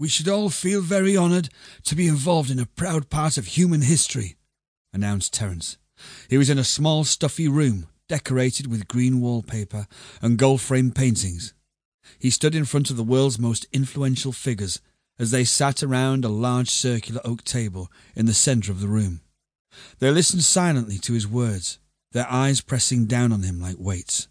We should all feel very honoured to be involved in a proud part of human history, announced Terence. He was in a small, stuffy room decorated with green wallpaper and gold framed paintings. He stood in front of the world's most influential figures as they sat around a large circular oak table in the centre of the room. They listened silently to his words, their eyes pressing down on him like weights.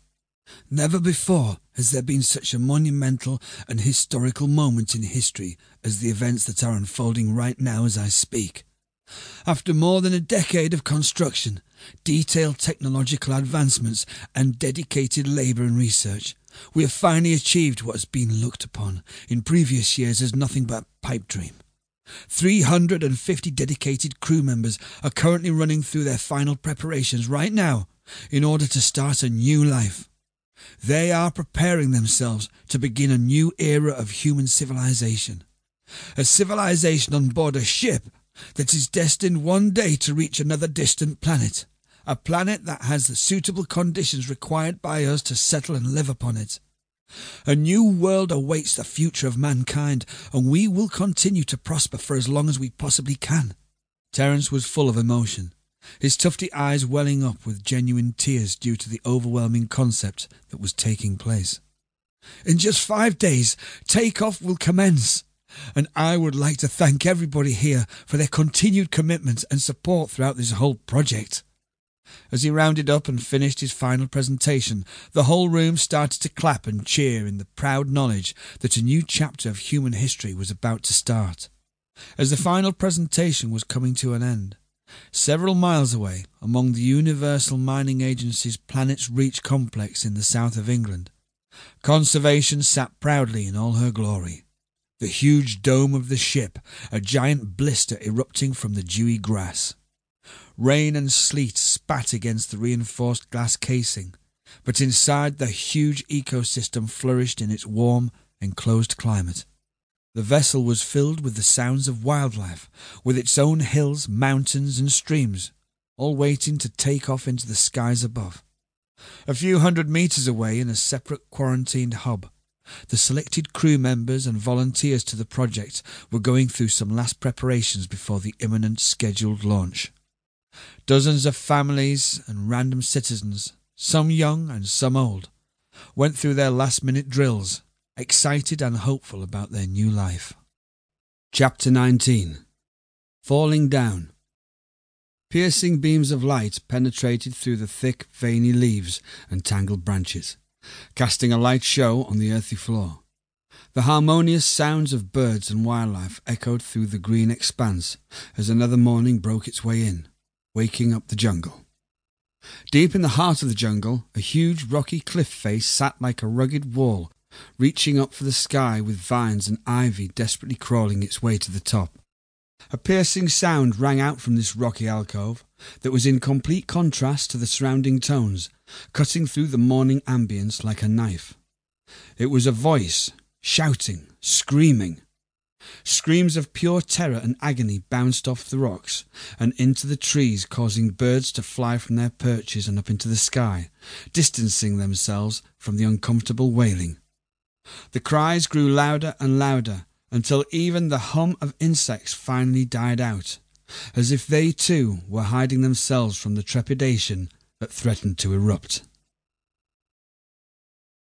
Never before has there been such a monumental and historical moment in history as the events that are unfolding right now as I speak. After more than a decade of construction, detailed technological advancements, and dedicated labour and research, we have finally achieved what has been looked upon in previous years as nothing but a pipe dream. 350 dedicated crew members are currently running through their final preparations right now in order to start a new life. They are preparing themselves to begin a new era of human civilization. A civilization on board a ship that is destined one day to reach another distant planet. A planet that has the suitable conditions required by us to settle and live upon it. A new world awaits the future of mankind, and we will continue to prosper for as long as we possibly can. Terence was full of emotion, his tufty eyes welling up with genuine tears due to the overwhelming concept that was taking place. In just five days, takeoff will commence, and I would like to thank everybody here for their continued commitment and support throughout this whole project. As he rounded up and finished his final presentation, the whole room started to clap and cheer in the proud knowledge that a new chapter of human history was about to start. As the final presentation was coming to an end, several miles away, among the Universal Mining Agency's Planet's Reach complex in the south of England, conservation sat proudly in all her glory. The huge dome of the ship, a giant blister erupting from the dewy grass. Rain and sleet spat against the reinforced glass casing, but inside the huge ecosystem flourished in its warm, enclosed climate. The vessel was filled with the sounds of wildlife, with its own hills, mountains, and streams, all waiting to take off into the skies above. A few hundred meters away, in a separate quarantined hub, the selected crew members and volunteers to the project were going through some last preparations before the imminent scheduled launch. Dozens of families and random citizens, some young and some old, went through their last minute drills, excited and hopeful about their new life. Chapter 19 Falling Down Piercing beams of light penetrated through the thick, veiny leaves and tangled branches, casting a light show on the earthy floor. The harmonious sounds of birds and wildlife echoed through the green expanse as another morning broke its way in, waking up the jungle. Deep in the heart of the jungle, a huge rocky cliff face sat like a rugged wall, reaching up for the sky with vines and ivy desperately crawling its way to the top. A piercing sound rang out from this rocky alcove that was in complete contrast to the surrounding tones, cutting through the morning ambience like a knife. It was a voice, shouting, screaming. Screams of pure terror and agony bounced off the rocks and into the trees, causing birds to fly from their perches and up into the sky, distancing themselves from the uncomfortable wailing. The cries grew louder and louder until even the hum of insects finally died out, as if they too were hiding themselves from the trepidation that threatened to erupt.